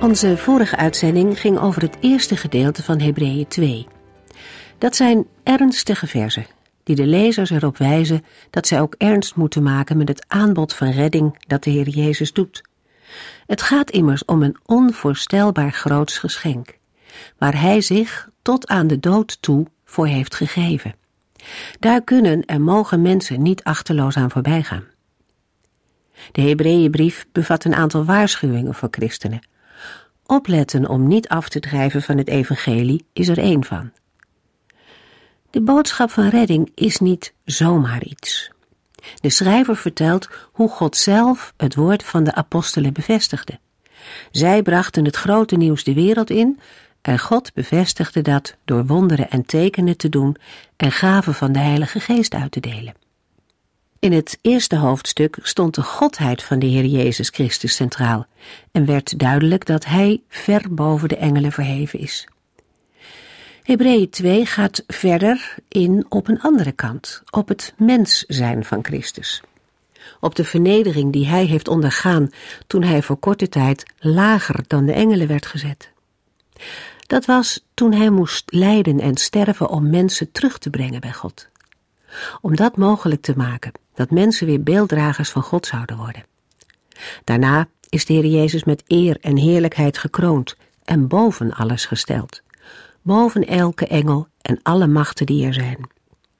Onze vorige uitzending ging over het eerste gedeelte van Hebreeën 2. Dat zijn ernstige verzen die de lezers erop wijzen dat zij ook ernst moeten maken met het aanbod van redding dat de Heer Jezus doet. Het gaat immers om een onvoorstelbaar groots geschenk, waar Hij zich tot aan de dood toe voor heeft gegeven. Daar kunnen en mogen mensen niet achterloos aan voorbij gaan. De Hebreeënbrief bevat een aantal waarschuwingen voor christenen Opletten om niet af te drijven van het evangelie is er één van. De boodschap van redding is niet zomaar iets. De schrijver vertelt hoe God zelf het woord van de apostelen bevestigde. Zij brachten het grote nieuws de wereld in en God bevestigde dat door wonderen en tekenen te doen en gaven van de Heilige Geest uit te delen. In het eerste hoofdstuk stond de godheid van de Heer Jezus Christus centraal en werd duidelijk dat Hij ver boven de engelen verheven is. Hebreeën 2 gaat verder in op een andere kant, op het mens zijn van Christus. Op de vernedering die Hij heeft ondergaan toen Hij voor korte tijd lager dan de engelen werd gezet. Dat was toen Hij moest lijden en sterven om mensen terug te brengen bij God. Om dat mogelijk te maken dat mensen weer beelddragers van God zouden worden. Daarna is de Heer Jezus met eer en heerlijkheid gekroond en boven alles gesteld, boven elke engel en alle machten die er zijn.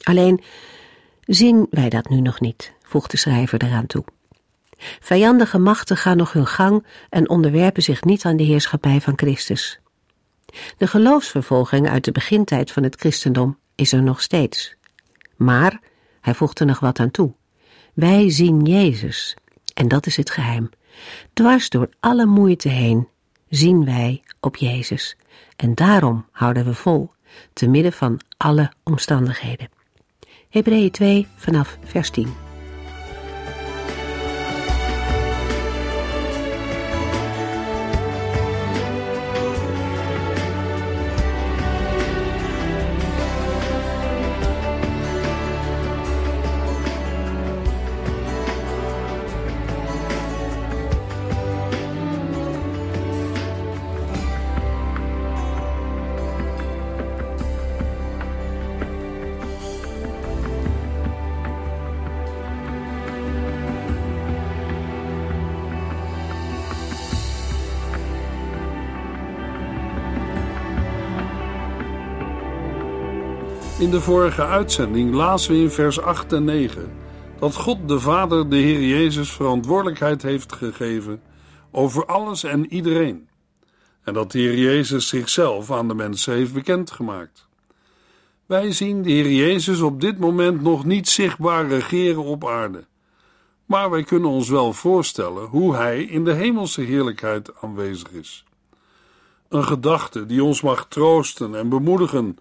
Alleen zien wij dat nu nog niet, voegt de schrijver eraan toe. Vijandige machten gaan nog hun gang en onderwerpen zich niet aan de heerschappij van Christus. De geloofsvervolging uit de begintijd van het christendom is er nog steeds. Maar, hij voegt er nog wat aan toe, wij zien Jezus. En dat is het geheim. Dwars door alle moeite heen zien wij op Jezus. En daarom houden we vol, te midden van alle omstandigheden. Hebreeën 2 vanaf vers 10. Vorige uitzending lazen we in vers 8 en 9 dat God de Vader de Heer Jezus verantwoordelijkheid heeft gegeven over alles en iedereen. En dat de Heer Jezus zichzelf aan de mensen heeft bekendgemaakt. Wij zien de Heer Jezus op dit moment nog niet zichtbaar regeren op aarde. Maar wij kunnen ons wel voorstellen hoe Hij in de hemelse heerlijkheid aanwezig is. Een gedachte die ons mag troosten en bemoedigen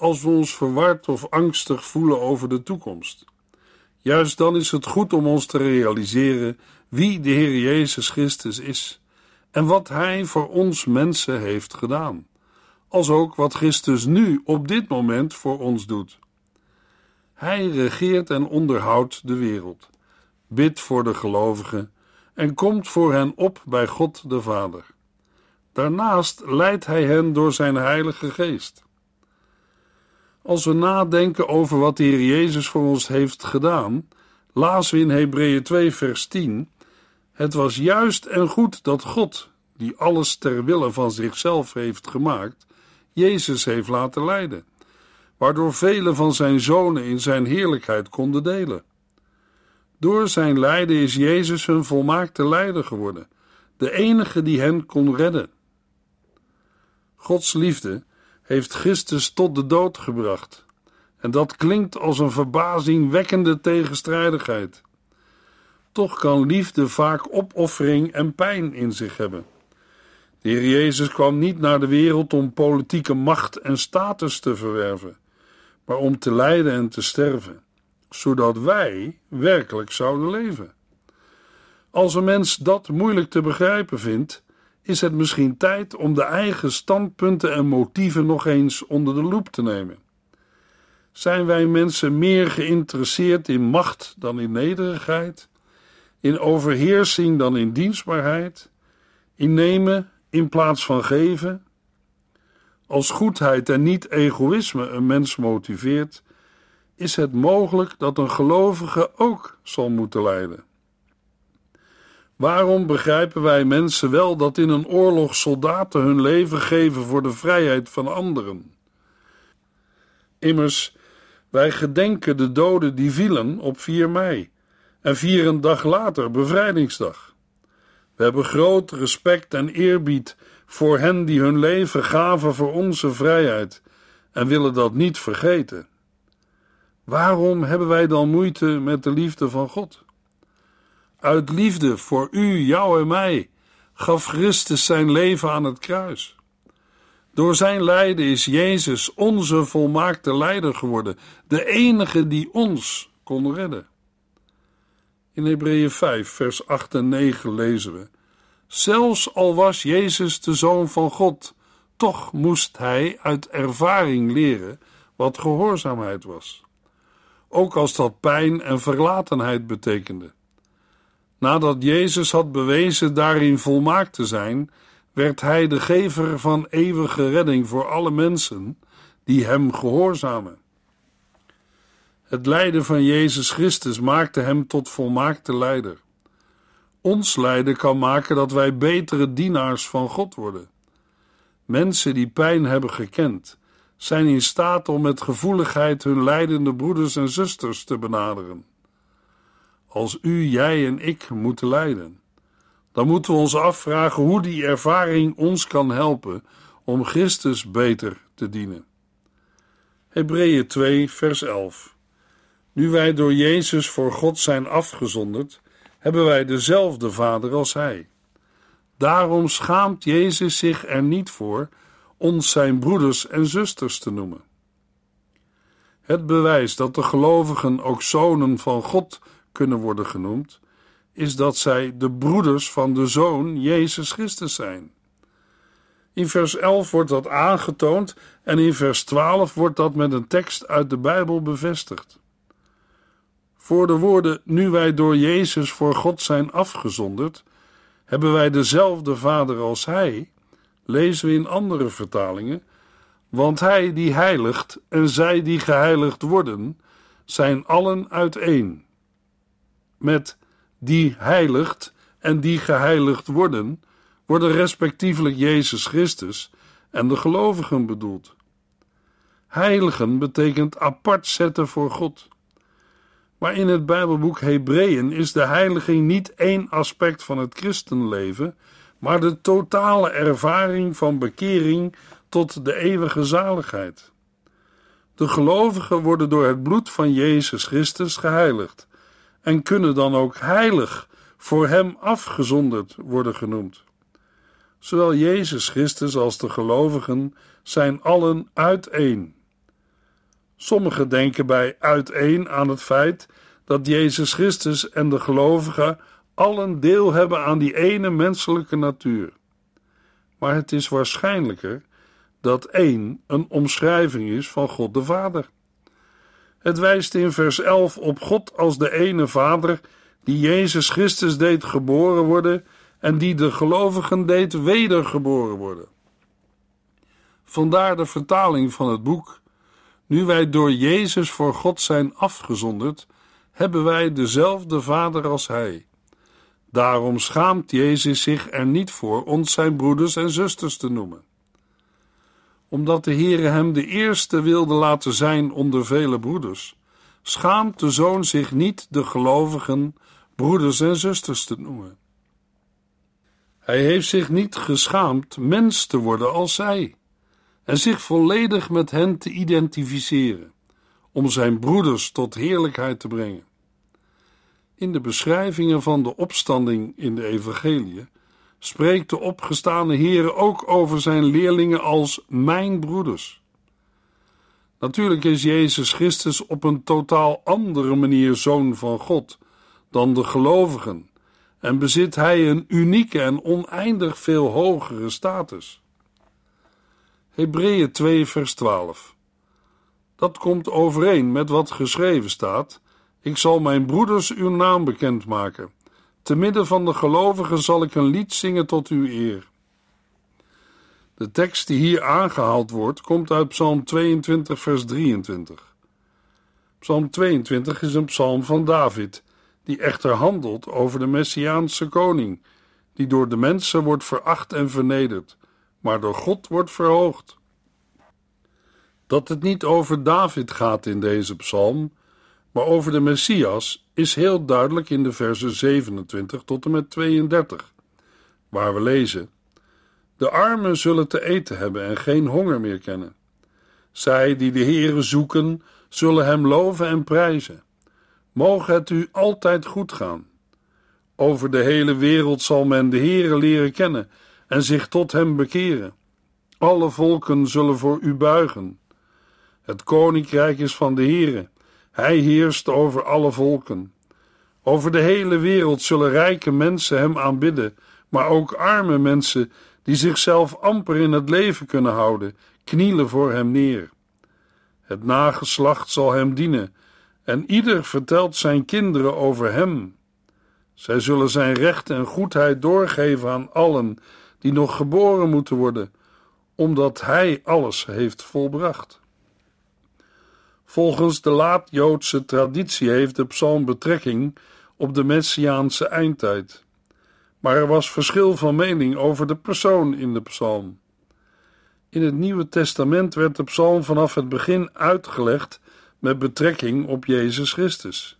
als we ons verward of angstig voelen over de toekomst. Juist dan is het goed om ons te realiseren wie de Heer Jezus Christus is en wat Hij voor ons mensen heeft gedaan, als ook wat Christus nu op dit moment voor ons doet. Hij regeert en onderhoudt de wereld, bidt voor de gelovigen en komt voor hen op bij God de Vader. Daarnaast leidt Hij hen door Zijn Heilige Geest. Als we nadenken over wat de Heer Jezus voor ons heeft gedaan, lazen we in Hebreeën 2 vers 10: Het was juist en goed dat God, die alles ter wille van zichzelf heeft gemaakt, Jezus heeft laten leiden, waardoor vele van zijn zonen in zijn heerlijkheid konden delen. Door zijn lijden is Jezus hun volmaakte leider geworden, de enige die hen kon redden. Gods liefde heeft Christus tot de dood gebracht. En dat klinkt als een verbazingwekkende tegenstrijdigheid. Toch kan liefde vaak opoffering en pijn in zich hebben. De Heer Jezus kwam niet naar de wereld om politieke macht en status te verwerven, maar om te lijden en te sterven, zodat wij werkelijk zouden leven. Als een mens dat moeilijk te begrijpen vindt, is het misschien tijd om de eigen standpunten en motieven nog eens onder de loep te nemen. Zijn wij mensen meer geïnteresseerd in macht dan in nederigheid, in overheersing dan in dienstbaarheid, in nemen in plaats van geven? Als goedheid en niet egoïsme een mens motiveert, is het mogelijk dat een gelovige ook zal moeten lijden. Waarom begrijpen wij mensen wel dat in een oorlog soldaten hun leven geven voor de vrijheid van anderen? Immers, wij gedenken de doden die vielen op 4 mei en vieren dag later bevrijdingsdag. We hebben groot respect en eerbied voor hen die hun leven gaven voor onze vrijheid en willen dat niet vergeten. Waarom hebben wij dan moeite met de liefde van God? Uit liefde voor u, jou en mij gaf Christus zijn leven aan het kruis. Door zijn lijden is Jezus onze volmaakte leider geworden, de enige die ons kon redden. In Hebreeën 5, vers 8 en 9 lezen we: Zelfs al was Jezus de zoon van God, toch moest hij uit ervaring leren wat gehoorzaamheid was. Ook als dat pijn en verlatenheid betekende. Nadat Jezus had bewezen daarin volmaakt te zijn, werd hij de gever van eeuwige redding voor alle mensen die hem gehoorzamen. Het lijden van Jezus Christus maakte hem tot volmaakte leider. Ons lijden kan maken dat wij betere dienaars van God worden. Mensen die pijn hebben gekend, zijn in staat om met gevoeligheid hun lijdende broeders en zusters te benaderen. Als u, jij en ik moeten lijden, dan moeten we ons afvragen hoe die ervaring ons kan helpen om Christus beter te dienen. Hebreeën 2, vers 11. Nu wij door Jezus voor God zijn afgezonderd, hebben wij dezelfde Vader als Hij. Daarom schaamt Jezus zich er niet voor ons zijn broeders en zusters te noemen. Het bewijs dat de gelovigen ook zonen van God kunnen worden genoemd, is dat zij de broeders van de Zoon Jezus Christus zijn. In vers 11 wordt dat aangetoond en in vers 12 wordt dat met een tekst uit de Bijbel bevestigd. Voor de woorden: Nu wij door Jezus voor God zijn afgezonderd, hebben wij dezelfde Vader als Hij, lezen we in andere vertalingen: Want Hij die heiligt en zij die geheiligd worden, zijn allen uiteen. Met die heiligt en die geheiligd worden, worden respectievelijk Jezus Christus en de gelovigen bedoeld. Heiligen betekent apart zetten voor God. Maar in het Bijbelboek Hebreeën is de heiliging niet één aspect van het christenleven, maar de totale ervaring van bekering tot de eeuwige zaligheid. De gelovigen worden door het bloed van Jezus Christus geheiligd en kunnen dan ook heilig voor Hem afgezonderd worden genoemd. Zowel Jezus Christus als de gelovigen zijn allen uiteen. Sommigen denken bij uiteen aan het feit dat Jezus Christus en de gelovigen allen deel hebben aan die ene menselijke natuur. Maar het is waarschijnlijker dat één een omschrijving is van God de Vader. Het wijst in vers 11 op God als de ene Vader die Jezus Christus deed geboren worden en die de gelovigen deed wedergeboren worden. Vandaar de vertaling van het boek. Nu wij door Jezus voor God zijn afgezonderd, hebben wij dezelfde Vader als Hij. Daarom schaamt Jezus zich er niet voor ons zijn broeders en zusters te noemen omdat de Heere hem de eerste wilde laten zijn onder vele broeders, schaamt de zoon zich niet de gelovigen broeders en zusters te noemen. Hij heeft zich niet geschaamd mens te worden als zij en zich volledig met hen te identificeren, om zijn broeders tot heerlijkheid te brengen. In de beschrijvingen van de opstanding in de Evangelie spreekt de opgestane Heer ook over zijn leerlingen als mijn broeders. Natuurlijk is Jezus Christus op een totaal andere manier zoon van God dan de gelovigen en bezit hij een unieke en oneindig veel hogere status. Hebreeën 2 vers 12 Dat komt overeen met wat geschreven staat: Ik zal mijn broeders uw naam bekendmaken. Te midden van de gelovigen zal ik een lied zingen tot uw eer. De tekst die hier aangehaald wordt, komt uit Psalm 22, vers 23. Psalm 22 is een psalm van David, die echter handelt over de Messiaanse koning, die door de mensen wordt veracht en vernederd, maar door God wordt verhoogd. Dat het niet over David gaat in deze psalm, maar over de Messias, is heel duidelijk in de versen 27 tot en met 32, waar we lezen: De armen zullen te eten hebben en geen honger meer kennen. Zij die de Heere zoeken, zullen hem loven en prijzen. Mogen het u altijd goed gaan. Over de hele wereld zal men de Heere leren kennen en zich tot hem bekeren. Alle volken zullen voor u buigen. Het koninkrijk is van de Heere. Hij heerst over alle volken. Over de hele wereld zullen rijke mensen hem aanbidden, maar ook arme mensen die zichzelf amper in het leven kunnen houden, knielen voor hem neer. Het nageslacht zal hem dienen, en ieder vertelt zijn kinderen over hem. Zij zullen zijn recht en goedheid doorgeven aan allen die nog geboren moeten worden, omdat hij alles heeft volbracht. Volgens de laat-Joodse traditie heeft de psalm betrekking op de Messiaanse eindtijd. Maar er was verschil van mening over de persoon in de psalm. In het Nieuwe Testament werd de psalm vanaf het begin uitgelegd met betrekking op Jezus Christus.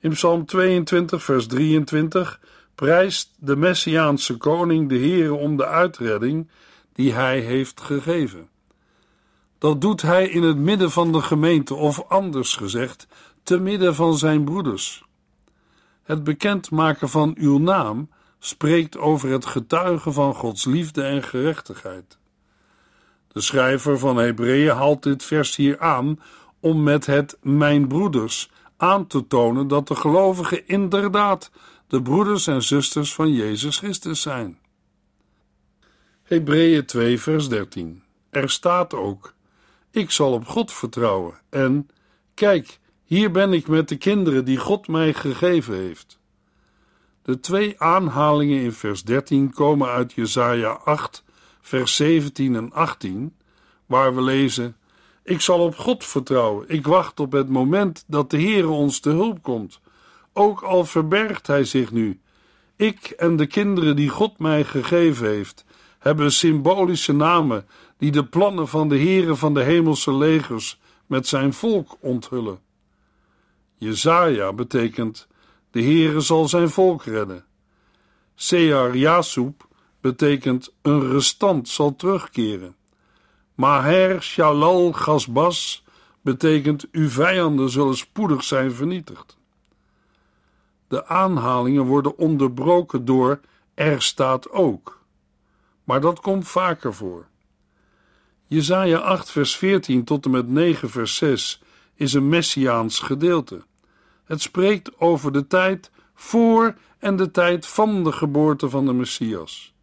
In Psalm 22, vers 23 prijst de Messiaanse koning de Heere om de uitredding die hij heeft gegeven. Dat doet hij in het midden van de gemeente, of anders gezegd, te midden van zijn broeders. Het bekendmaken van uw naam spreekt over het getuigen van Gods liefde en gerechtigheid. De schrijver van Hebreeën haalt dit vers hier aan om met het mijn broeders aan te tonen dat de gelovigen inderdaad de broeders en zusters van Jezus Christus zijn. Hebreeën 2 vers 13 Er staat ook ik zal op God vertrouwen en kijk, hier ben ik met de kinderen die God mij gegeven heeft. De twee aanhalingen in vers 13 komen uit Jesaja 8, vers 17 en 18, waar we lezen: Ik zal op God vertrouwen. Ik wacht op het moment dat de Heere ons te hulp komt. Ook al verbergt hij zich nu. Ik en de kinderen die God mij gegeven heeft, hebben symbolische namen die de plannen van de Heere van de hemelse legers met zijn volk onthullen. Jezaja betekent de Heere zal zijn volk redden. Sear betekent een restant zal terugkeren. Maher Shalal Gasbas betekent uw vijanden zullen spoedig zijn vernietigd. De aanhalingen worden onderbroken door er staat ook. Maar dat komt vaker voor. Jesaja 8 vers 14 tot en met 9 vers 6 is een messiaans gedeelte. Het spreekt over de tijd voor en de tijd van de geboorte van de Messias.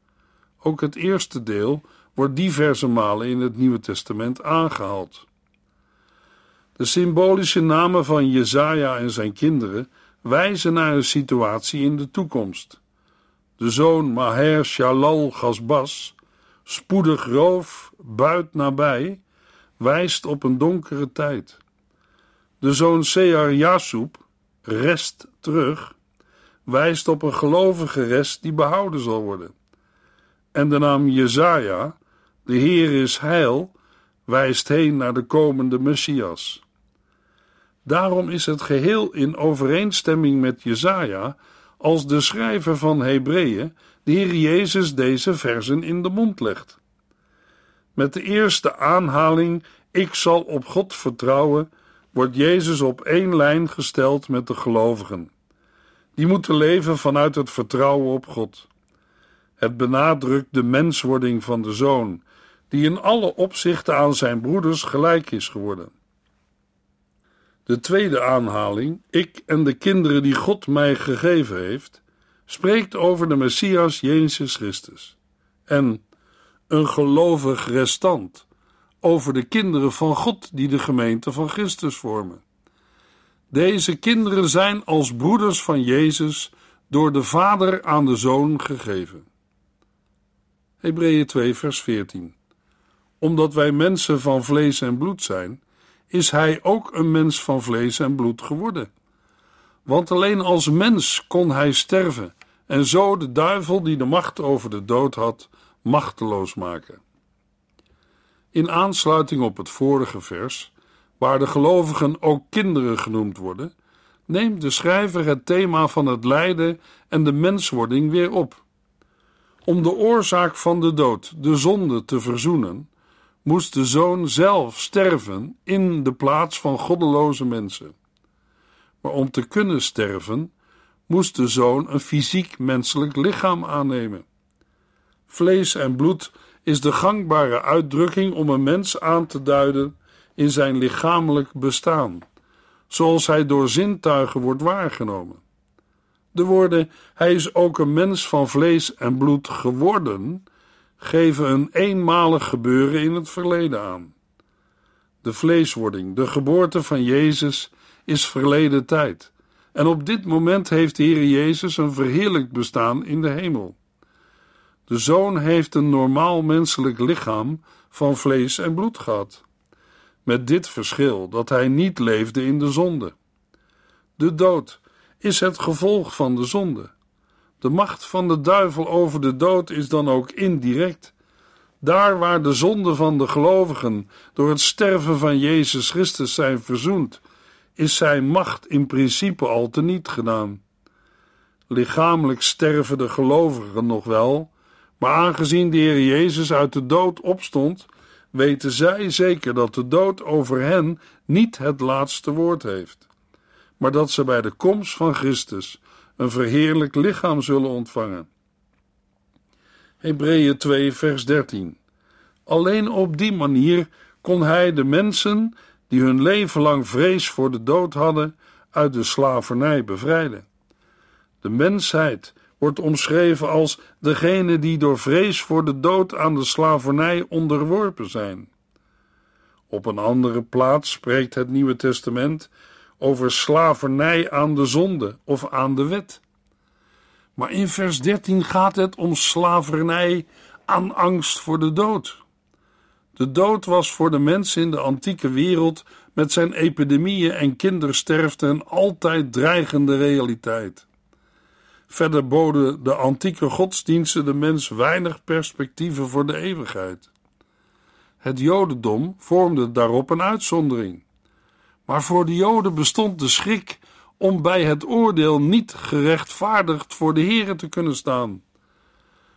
Ook het eerste deel wordt diverse malen in het Nieuwe Testament aangehaald. De symbolische namen van Jezaja en zijn kinderen wijzen naar een situatie in de toekomst. De zoon Maher Shalal Gasbas, spoedig roof, buit nabij, wijst op een donkere tijd. De zoon Sear Jasub, rest terug, wijst op een gelovige rest die behouden zal worden. En de naam Jezaja, de Heer is heil, wijst heen naar de komende Messias. Daarom is het geheel in overeenstemming met Jezaja als de schrijver van Hebreeën de Heer Jezus deze versen in de mond legt. Met de eerste aanhaling ik zal op God vertrouwen wordt Jezus op één lijn gesteld met de gelovigen. Die moeten leven vanuit het vertrouwen op God. Het benadrukt de menswording van de zoon, die in alle opzichten aan zijn broeders gelijk is geworden. De tweede aanhaling, ik en de kinderen die God mij gegeven heeft, spreekt over de Messias Jezus Christus. En een gelovig restant over de kinderen van God die de gemeente van Christus vormen. Deze kinderen zijn als broeders van Jezus door de Vader aan de Zoon gegeven. Hebreeën 2, vers 14. Omdat wij mensen van vlees en bloed zijn, is hij ook een mens van vlees en bloed geworden. Want alleen als mens kon hij sterven en zo de duivel die de macht over de dood had, machteloos maken. In aansluiting op het vorige vers, waar de gelovigen ook kinderen genoemd worden, neemt de schrijver het thema van het lijden en de menswording weer op. Om de oorzaak van de dood, de zonde, te verzoenen, moest de zoon zelf sterven in de plaats van goddeloze mensen. Maar om te kunnen sterven, moest de zoon een fysiek menselijk lichaam aannemen. Vlees en bloed is de gangbare uitdrukking om een mens aan te duiden in zijn lichamelijk bestaan, zoals hij door zintuigen wordt waargenomen. De woorden hij is ook een mens van vlees en bloed geworden geven een eenmalig gebeuren in het verleden aan. De vleeswording, de geboorte van Jezus, is verleden tijd. En op dit moment heeft de Heer Jezus een verheerlijk bestaan in de hemel. De zoon heeft een normaal menselijk lichaam van vlees en bloed gehad. Met dit verschil dat hij niet leefde in de zonde. De dood is het gevolg van de zonde. De macht van de duivel over de dood is dan ook indirect. Daar waar de zonden van de gelovigen door het sterven van Jezus Christus zijn verzoend, is zijn macht in principe al teniet gedaan. Lichamelijk sterven de gelovigen nog wel, maar aangezien de Heer Jezus uit de dood opstond, weten zij zeker dat de dood over hen niet het laatste woord heeft, maar dat ze bij de komst van Christus een verheerlijk lichaam zullen ontvangen. Hebreeën 2, vers 13. Alleen op die manier kon hij de mensen die hun leven lang vrees voor de dood hadden, uit de slavernij bevrijden. De mensheid wordt omschreven als degene die door vrees voor de dood aan de slavernij onderworpen zijn. Op een andere plaats spreekt het Nieuwe Testament over slavernij aan de zonde of aan de wet. Maar in vers 13 gaat het om slavernij aan angst voor de dood. De dood was voor de mensen in de antieke wereld met zijn epidemieën en kindersterfte een altijd dreigende realiteit. Verder boden de antieke godsdiensten de mens weinig perspectieven voor de eeuwigheid. Het Jodendom vormde daarop een uitzondering. Maar voor de Joden bestond de schrik om bij het oordeel niet gerechtvaardigd voor de Here te kunnen staan.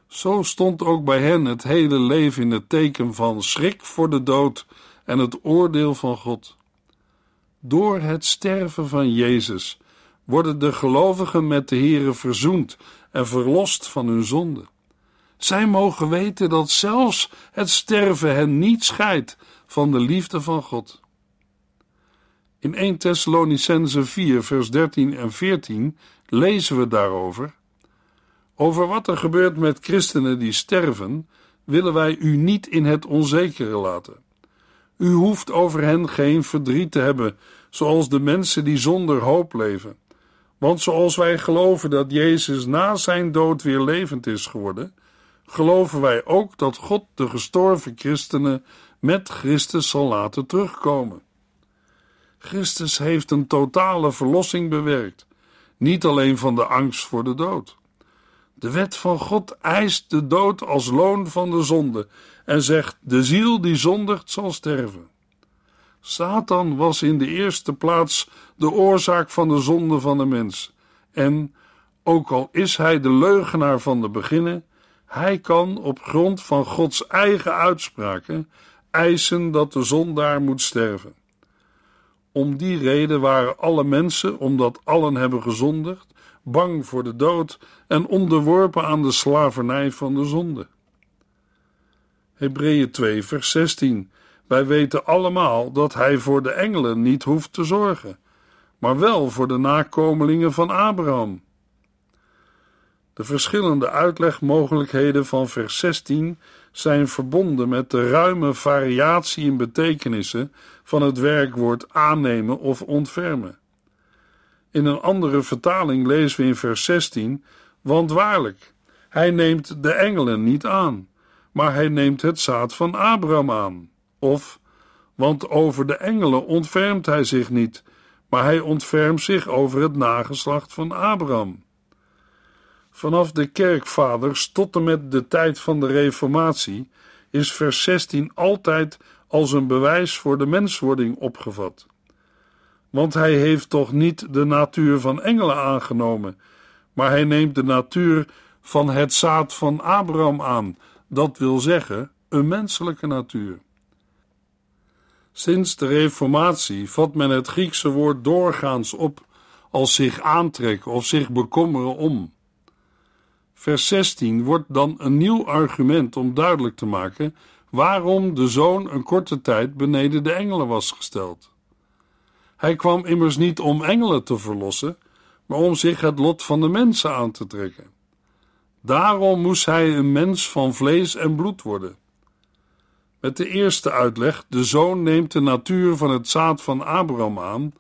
Zo stond ook bij hen het hele leven in het teken van schrik voor de dood en het oordeel van God. Door het sterven van Jezus worden de gelovigen met de Here verzoend en verlost van hun zonde. Zij mogen weten dat zelfs het sterven hen niet scheidt van de liefde van God. In 1 Thessalonicense 4, vers 13 en 14 lezen we daarover. Over wat er gebeurt met christenen die sterven, willen wij u niet in het onzekere laten. U hoeft over hen geen verdriet te hebben, zoals de mensen die zonder hoop leven. Want zoals wij geloven dat Jezus na zijn dood weer levend is geworden, geloven wij ook dat God de gestorven christenen met Christus zal laten terugkomen. Christus heeft een totale verlossing bewerkt, niet alleen van de angst voor de dood. De wet van God eist de dood als loon van de zonde en zegt: De ziel die zondigt zal sterven. Satan was in de eerste plaats de oorzaak van de zonde van de mens. En, ook al is hij de leugenaar van de beginnen, hij kan op grond van Gods eigen uitspraken eisen dat de zondaar moet sterven. Om die reden waren alle mensen, omdat allen hebben gezondigd, bang voor de dood en onderworpen aan de slavernij van de zonde. Hebreeën 2, vers 16. Wij weten allemaal dat hij voor de engelen niet hoeft te zorgen, maar wel voor de nakomelingen van Abraham. De verschillende uitlegmogelijkheden van vers 16 zijn verbonden met de ruime variatie in betekenissen van het werkwoord aannemen of ontfermen. In een andere vertaling lezen we in vers 16: Want waarlijk, hij neemt de engelen niet aan, maar hij neemt het zaad van Abraham aan. Of, want over de engelen ontfermt hij zich niet, maar hij ontfermt zich over het nageslacht van Abraham. Vanaf de kerkvaders tot en met de tijd van de Reformatie is vers 16 altijd als een bewijs voor de menswording opgevat. Want hij heeft toch niet de natuur van engelen aangenomen, maar hij neemt de natuur van het zaad van Abraham aan, dat wil zeggen een menselijke natuur. Sinds de Reformatie vat men het Griekse woord doorgaans op als zich aantrekken of zich bekommeren om. Vers 16 wordt dan een nieuw argument om duidelijk te maken waarom de zoon een korte tijd beneden de engelen was gesteld. Hij kwam immers niet om engelen te verlossen, maar om zich het lot van de mensen aan te trekken. Daarom moest hij een mens van vlees en bloed worden. Met de eerste uitleg, de zoon neemt de natuur van het zaad van Abraham aan,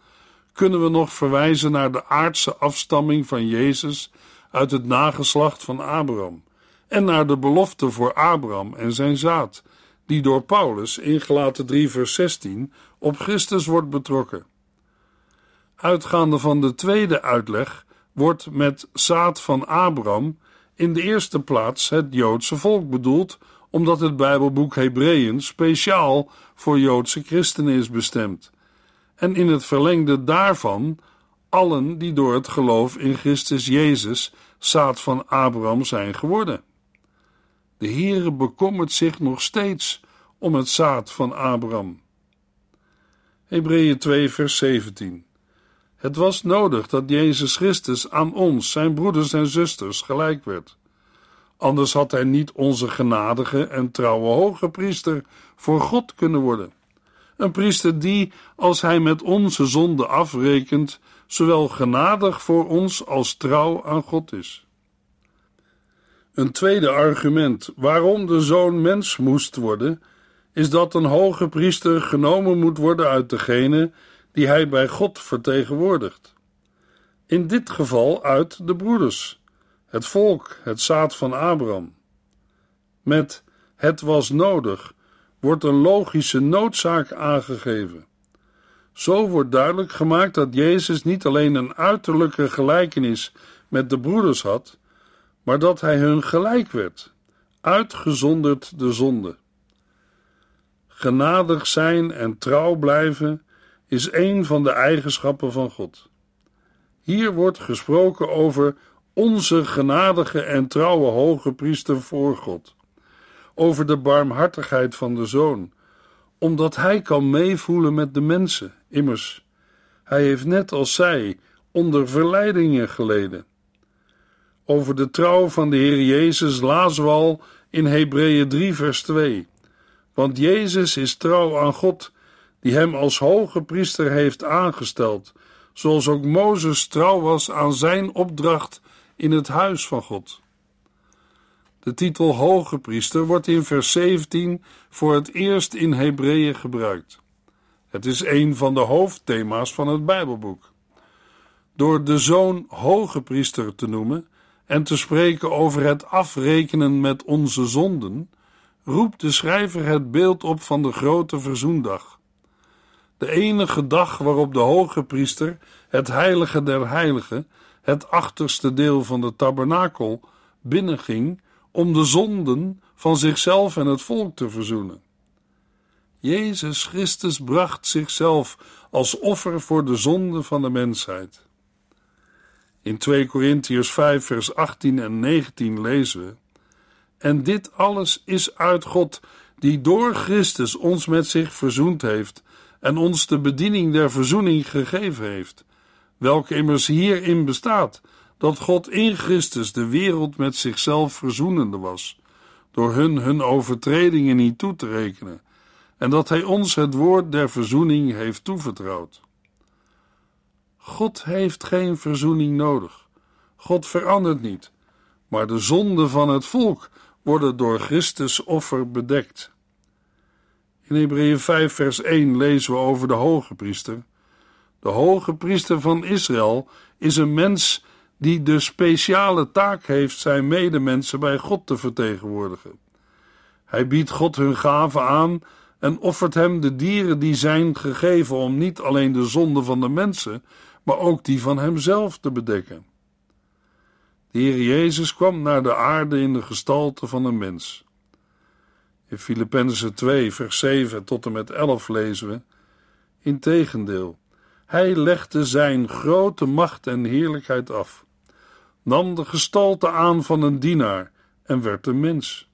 kunnen we nog verwijzen naar de aardse afstamming van Jezus uit het nageslacht van Abraham en naar de belofte voor Abraham en zijn zaad, die door Paulus in Gelaten 3 vers 16 op Christus wordt betrokken. Uitgaande van de tweede uitleg wordt met zaad van Abraham in de eerste plaats het Joodse volk bedoeld, omdat het Bijbelboek Hebreeën speciaal voor Joodse christenen is bestemd. En in het verlengde daarvan allen die door het geloof in Christus Jezus zaad van Abraham zijn geworden. De Heere bekommert zich nog steeds om het zaad van Abraham. Hebreeën 2 vers 17 Het was nodig dat Jezus Christus aan ons, zijn broeders en zusters, gelijk werd. Anders had hij niet onze genadige en trouwe hoge priester voor God kunnen worden. Een priester die, als hij met onze zonde afrekent, zowel genadig voor ons als trouw aan God is. Een tweede argument waarom de zoon mens moest worden, is dat een hoge priester genomen moet worden uit degene die hij bij God vertegenwoordigt. In dit geval uit de broeders, het volk, het zaad van Abraham. Met het was nodig wordt een logische noodzaak aangegeven. Zo wordt duidelijk gemaakt dat Jezus niet alleen een uiterlijke gelijkenis met de broeders had, maar dat hij hun gelijk werd, uitgezonderd de zonde. Genadig zijn en trouw blijven is een van de eigenschappen van God. Hier wordt gesproken over onze genadige en trouwe hoge priester voor God, over de barmhartigheid van de Zoon, omdat hij kan meevoelen met de mensen. Immers, hij heeft net als zij onder verleidingen geleden. Over de trouw van de Heer Jezus lazen we al in Hebreeën 3, vers 2. Want Jezus is trouw aan God, die hem als hoge priester heeft aangesteld, zoals ook Mozes trouw was aan zijn opdracht in het huis van God. De titel hoge priester wordt in vers 17 voor het eerst in Hebreeën gebruikt. Het is een van de hoofdthema's van het Bijbelboek. Door de zoon hoge priester te noemen en te spreken over het afrekenen met onze zonden, roept de schrijver het beeld op van de grote verzoendag. De enige dag waarop de hoge priester het heilige der heiligen, het achterste deel van de tabernakel, binnenging om de zonden van zichzelf en het volk te verzoenen. Jezus Christus bracht zichzelf als offer voor de zonde van de mensheid. In 2 Korintiërs 5 vers 18 en 19 lezen we: En dit alles is uit God, die door Christus ons met zich verzoend heeft en ons de bediening der verzoening gegeven heeft, welke immers hierin bestaat dat God in Christus de wereld met zichzelf verzoenende was, door hun hun overtredingen niet toe te rekenen, en dat Hij ons het woord der verzoening heeft toevertrouwd. God heeft geen verzoening nodig. God verandert niet, maar de zonden van het volk worden door Christus offer bedekt. In Hebreeën 5 vers 1 lezen we over de hoge priester. De hoge priester van Israël is een mens die de speciale taak heeft zijn medemensen bij God te vertegenwoordigen. Hij biedt God hun gaven aan en offert hem de dieren die zijn gegeven om niet alleen de zonde van de mensen, maar ook die van hemzelf te bedekken. De Heer Jezus kwam naar de aarde in de gestalte van een mens. In Filippenzen 2, vers 7 tot en met 11 lezen we: Integendeel, hij legde zijn grote macht en heerlijkheid af, nam de gestalte aan van een dienaar en werd een mens.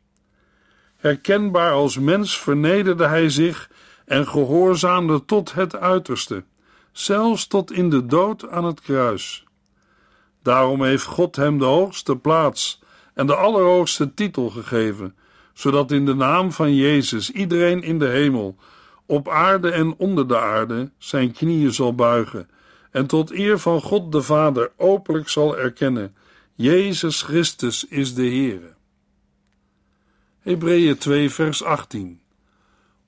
Herkenbaar als mens vernederde hij zich en gehoorzaamde tot het uiterste, zelfs tot in de dood aan het kruis. Daarom heeft God hem de hoogste plaats en de allerhoogste titel gegeven, zodat in de naam van Jezus iedereen in de hemel, op aarde en onder de aarde, zijn knieën zal buigen en tot eer van God de Vader openlijk zal erkennen: Jezus Christus is de Heere. Hebreeën 2, vers 18.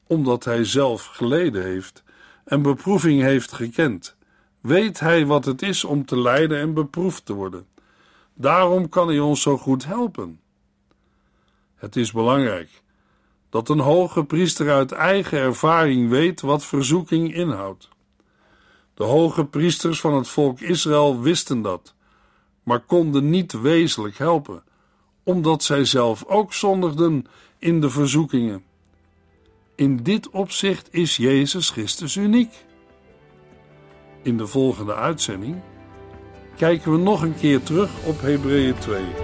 Omdat hij zelf geleden heeft en beproeving heeft gekend, weet hij wat het is om te lijden en beproefd te worden. Daarom kan hij ons zo goed helpen. Het is belangrijk dat een hoge priester uit eigen ervaring weet wat verzoeking inhoudt. De hoge priesters van het volk Israël wisten dat, maar konden niet wezenlijk helpen omdat zij zelf ook zondigden in de verzoekingen. In dit opzicht is Jezus Christus uniek. In de volgende uitzending kijken we nog een keer terug op Hebreeën 2.